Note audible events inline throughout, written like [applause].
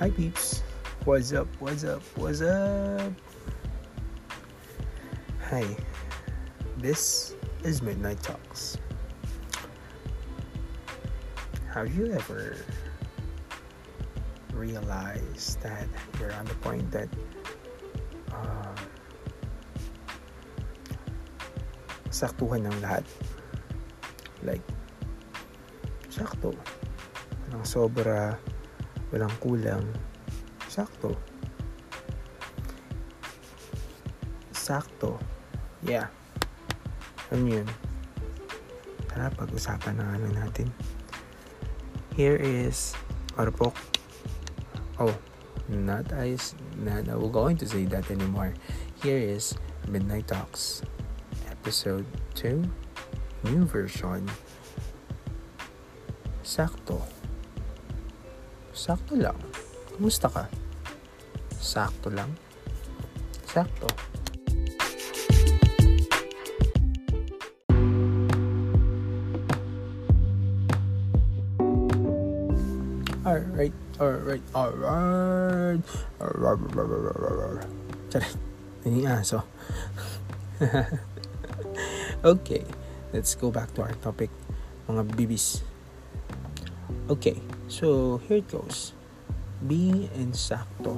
Hi peeps. What's up? What's up? What's up? Hi. This is Midnight Talks. Have you ever realized that you're on the point that uh, saktuhan ng lahat? Like, sakto. Walang sobra, walang kulang. Sakto. Sakto. Yeah. Ano yun? Tara, pag-usapan na ano natin. Here is Arpok. Oh, not I, not we're going to say that anymore. Here is Midnight Talks, episode 2, new version. Sakto. Sakto lang. Kumusta ka? Sakto lang. Sakto. Alright, alright, alright. Charay, yung aso. [laughs] okay, let's go back to our topic, mga bibis. Okay, so here it goes. Be insakto.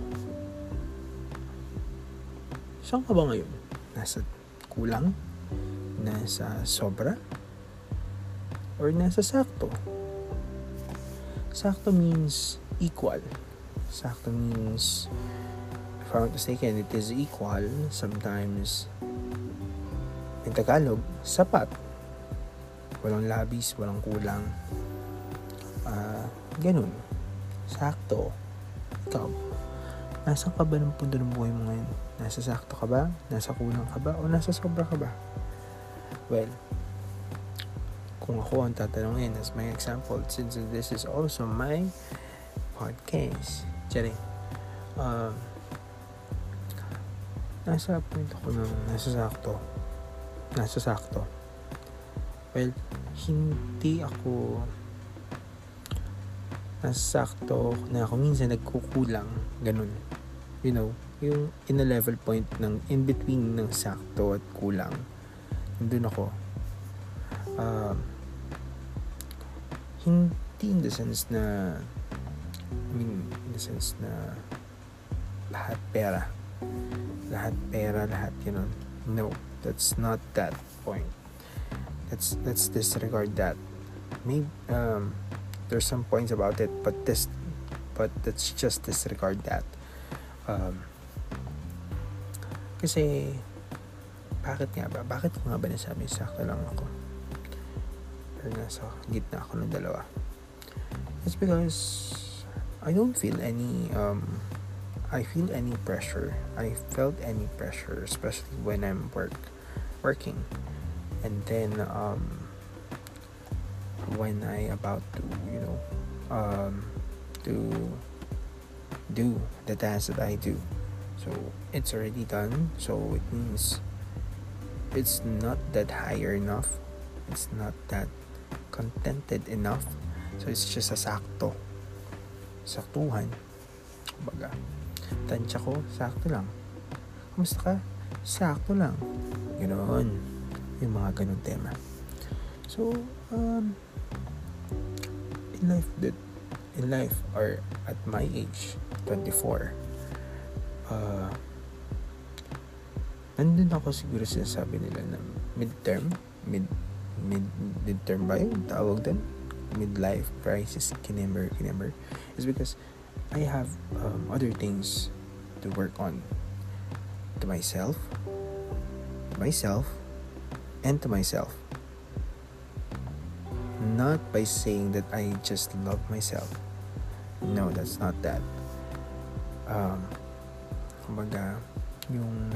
Saan ka ba ngayon? Nasa kulang? Nasa sobra? Or nasa sakto? Sakto means equal. Sakto means, if I'm not mistaken, it is equal. Sometimes, in Tagalog, sapat. Walang labis, walang kulang. Ah, ganun. Sakto. Ikaw, nasa ka ba ng punto ng buhay mo ngayon? Nasa sakto ka ba? Nasa kulang ka ba? O nasa sobra ka ba? Well, kung ako ang tatanungin as my example, since this is also my podcast, Charing, um, nasa point ako ng nasa sakto. Nasa sakto. Well, hindi ako nasa sakto na ako minsan nagkukulang. Ganun. You know, yung in a level point ng in between ng sakto at kulang. Nandun ako. Um, hindi in the sense na I mean, in the sense na lahat pera. Lahat pera, lahat yun. No, that's not that point. Let's let's disregard that. Maybe um, there's some points about it, but this, but let's just disregard that. Um, kasi bakit nga ba? Bakit ko nga ba nasabi sakto lang ako? Pero nasa gitna ako ng dalawa. It's because I don't feel any um I feel any pressure. I felt any pressure, especially when I'm work working. And then um when I about to, you know, um to do the task that I do. So it's already done. So it means it's not that higher enough. It's not that contented enough. So it's just a sakto. Saktuhan. Baga. Tansya ko, sakto lang. Kamusta ka? Sakto lang. Ganoon. Yung mga ganun tema. So, um, in life, that in life, or at my age, 24, uh, nandun ako siguro sinasabi nila na midterm, mid, mid, midterm ba yun? Tawag doon? Midlife crisis, kinember, kinember. Is because I have um, other things to work on to myself, myself, and to myself. Not by saying that I just love myself. No, that's not that. Um, kumbaga, yung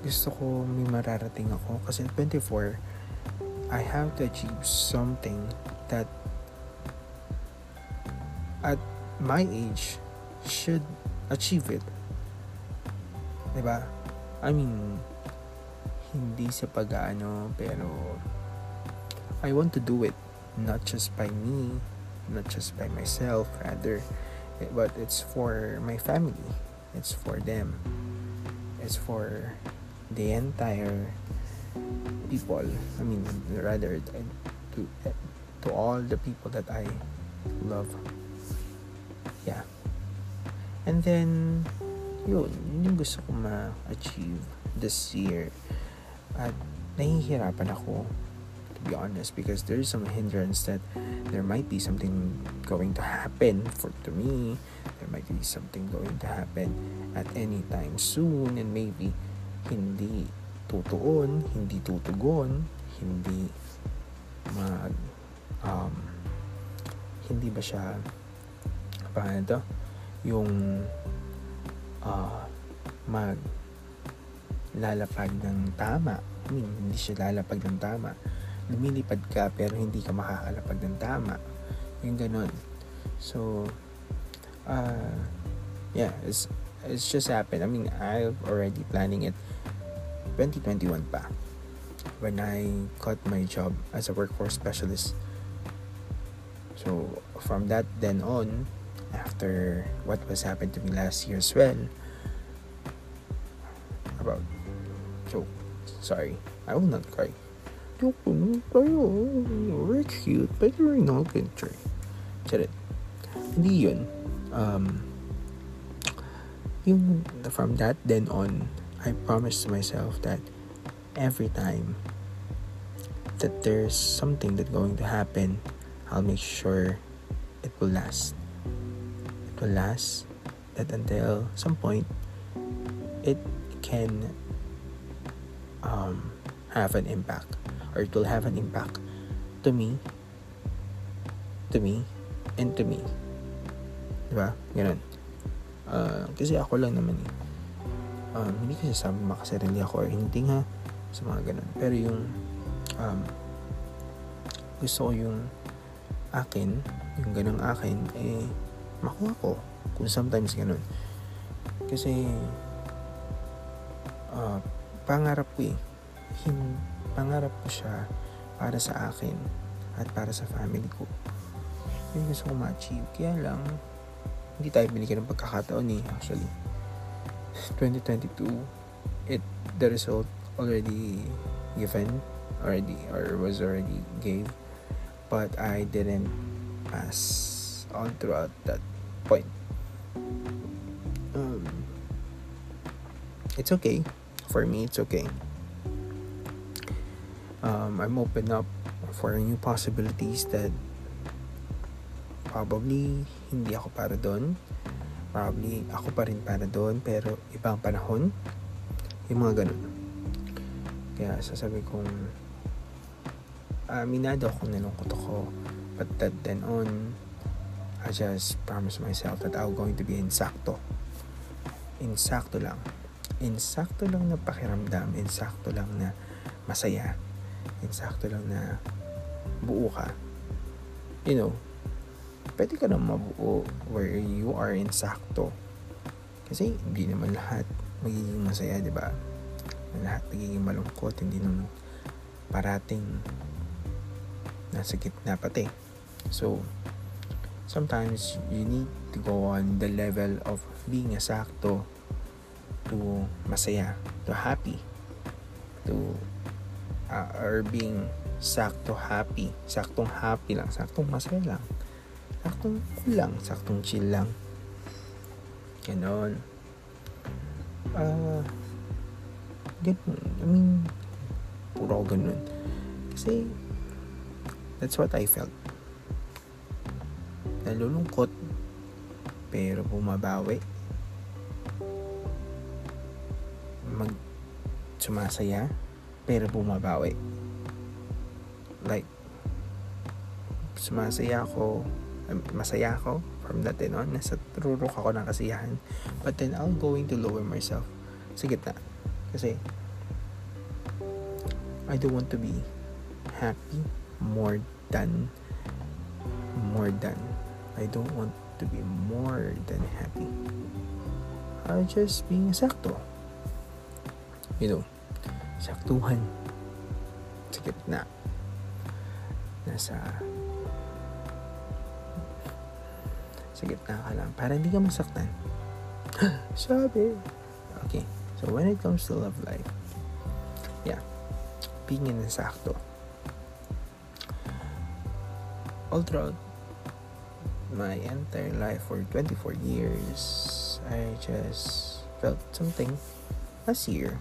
gusto ko may mararating ako kasi at 24 I have to achieve something that at my age should achieve it. 'Di ba? I mean, hindi sa pag-ano, pero I want to do it not just by me, not just by myself, rather eh, but it's for my family. It's for them. It's for the entire people. I mean rather eh, to eh, to all the people that i love. Yeah. And then yun yun yung gusto ko ma-achieve this year. At nahihirapan ako be honest because there's some hindrance that there might be something going to happen for to me there might be something going to happen at any time soon and maybe hindi tutuon hindi tutugon hindi mag um, hindi ba siya paano to yung uh, mag lalapag ng tama. I mean, hindi siya lalapag ng tama. Lumilipad ka pero hindi ka makakalapag ng tama. Yung ganun. So, uh, yeah, it's, it's just happened. I mean, I've already planning it 2021 pa. When I got my job as a workforce specialist. So, from that then on, after what was happened to me last year as well, about joke. Sorry. I will not cry. Lang tayo. We're cute, but we're not gonna try. Charit. Hindi yun. Um, yung, from that then on, I promised myself that every time that there's something that's going to happen, I'll make sure it will last. It will last that until some point it can um, have an impact or it will have an impact to me to me and to me. Diba? Ganun. Uh, kasi ako lang naman eh. Um, hindi kasi sabi makasarili ako or hindi nga sa mga ganun. Pero yung um, gusto ko yung akin yung ganang akin eh makuha ko kung sometimes ganun. Kasi uh, pangarap ko eh. Hin, pangarap ko siya para sa akin at para sa family ko. Yun gusto ko ma-achieve. Kaya lang, hindi tayo binigyan ng pagkakataon eh, actually. 2022, it, the result already given, already, or was already gave, but I didn't pass on throughout that point. Um, it's okay for me, it's okay. Um, I'm open up for new possibilities that probably hindi ako para doon. Probably ako pa rin para doon pero ibang panahon. Yung mga ganun. Kaya sasabi kong aminado ako nalungkot ako. But that then on, I just promise myself that I'm going to be insakto. Insakto lang insakto lang na pakiramdam, insakto lang na masaya, insakto lang na buo ka. You know, pwede ka na mabuo where you are insakto. Kasi hindi naman lahat magiging masaya, di ba? Lahat magiging malungkot, hindi naman parating nasa gitna pati. So, sometimes you need to go on the level of being a sakto to masaya, to happy, to uh, or being sakto happy, saktong happy lang, saktong masaya lang, saktong cool lang, saktong chill lang. Ganon. Uh, ganun. I mean, puro ganun. Kasi, that's what I felt. Nalulungkot, pero bumabawi mag sumasaya pero bumabawi. Like sumasaya ako masaya ako from that then on. Nasa rurok ako ng kasiyahan. But then I'm going to lower myself. Sa gitna kasi I don't want to be happy more than more than. I don't want to be more than happy. I just being sakto. You know, saktuhan sa gitna nasa Sa gitna ka lang. Para hindi ka masaktan. [gasps] Sabi. Okay. So, when it comes to love life, yeah, being in a sakto. All throughout my entire life for 24 years, I just felt something last year.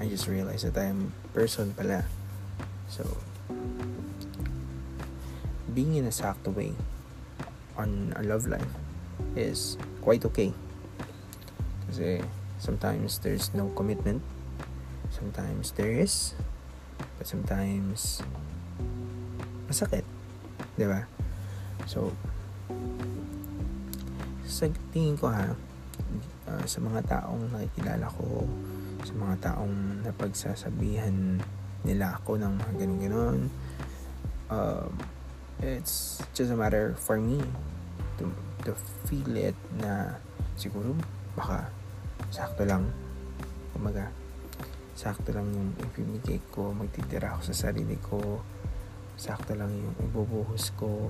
I just realized that I'm person pala. So, being in a sakto way on a love life is quite okay. Kasi sometimes there's no commitment. Sometimes there is. But sometimes masakit. Ba? So, sa tingin ko ha, uh, sa mga taong nakikilala ko, sa mga taong napagsasabihan nila ako ng mga ganun-ganon, um, it's just a matter for me to, to feel it na siguro baka sakto lang. Kumaga sakto lang yung ipimigay ko magtitira ako sa sarili ko. Sakto lang yung ibubuhos ko.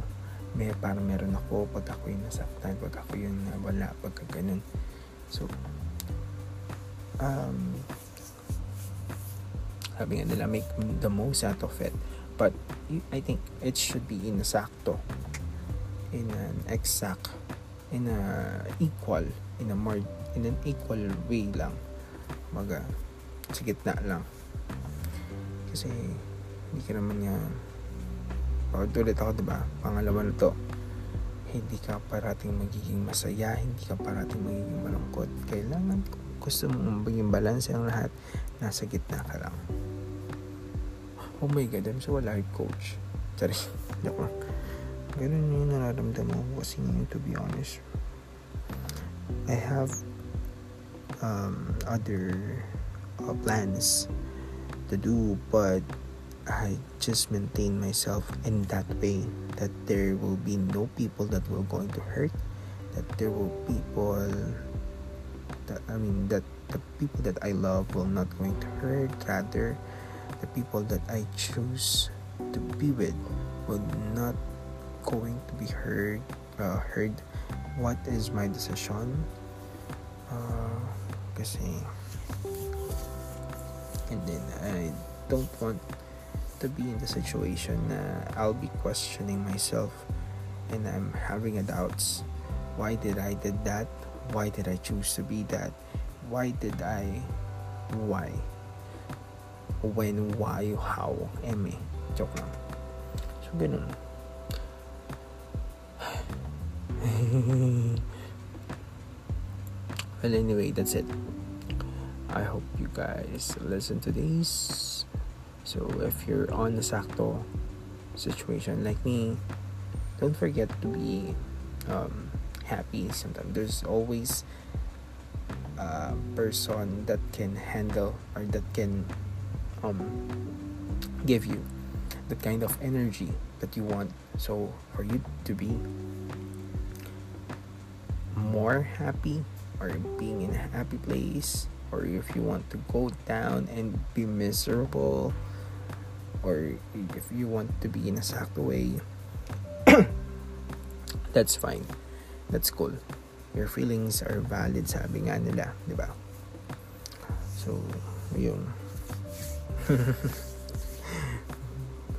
May parang meron ako pag ako yung nasaktan pag ako yung wala pagka ganun. So um sabi nga nila make the most out of it. But I think it should be in a sakto in an exact in a equal in a more in an equal way lang. Maga sa gitna lang. Kasi hindi ka naman nga paulit ako diba pangalawa na to hindi ka parating magiging masaya hindi ka parating magiging malungkot. Kailangan gusto mong maging balance ang lahat? Nasa gitna ka lang. Oh my god I'm so a life coach. Sorry. [laughs] Joke lang. Ganun yung nararamdaman ko kasi ngayon to be honest. I have um, other uh, plans to do but I just maintain myself in that way that there will be no people that will going to hurt that there will people that I mean that the people that I love will not going to hurt rather the people that I choose to be with will not going to be heard uh, heard. What is my decision? Uh, kasi and then I don't want to be in the situation I'll be questioning myself and I'm having a doubts. Why did I did that why did I choose to be that? Why did I why? When why how I joke lang. So ganun. [sighs] Well anyway that's it. I hope you guys listen to this. So if you're on the sakto situation like me, don't forget to be um, happy. Sometimes there's always a person that can handle or that can um, give you the kind of energy that you want. So for you to be more happy or being in a happy place or if you want to go down and be miserable or if you want to be in a sakto way [coughs] that's fine that's cool. Your feelings are valid sabi nga nila di ba? So yung [laughs]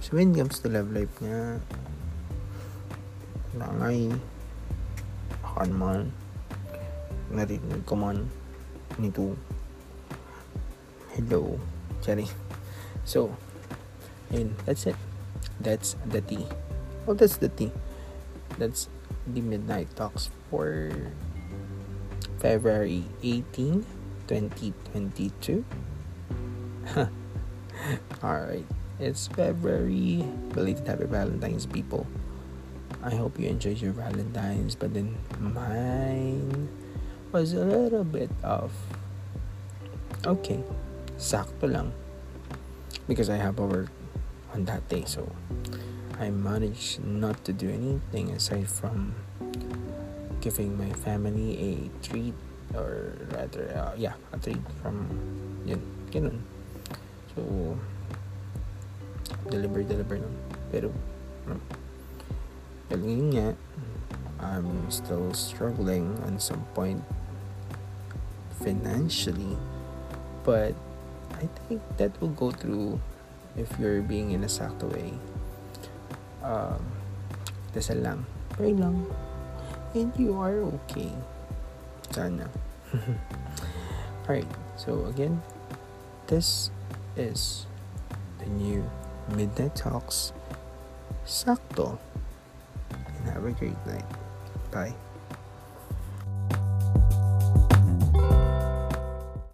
so when it comes to love life nga langay akan man narinig ko man nito. Hello Cherry. so and that's it. That's the tea. Oh that's the tea. That's the midnight talks for February 18 2022 [laughs] alright it's February. Belated happy Valentine's people. I hope you enjoyed your Valentine's but then mine was a little bit of okay sakto lang. Because I have a work on that day so I managed not to do anything aside from giving my family a treat or rather uh, yeah a treat from yun ganun so deliver deliver lang pero um, well, yun nga I'm still struggling on some point financially. But I think that will go through if you're being in a sakto way. Um, dasal lang. Pray lang. And you are okay. Sana. [laughs] Alright, so again, this is the new Midnight Talks Sakto. And have a great night. Bye.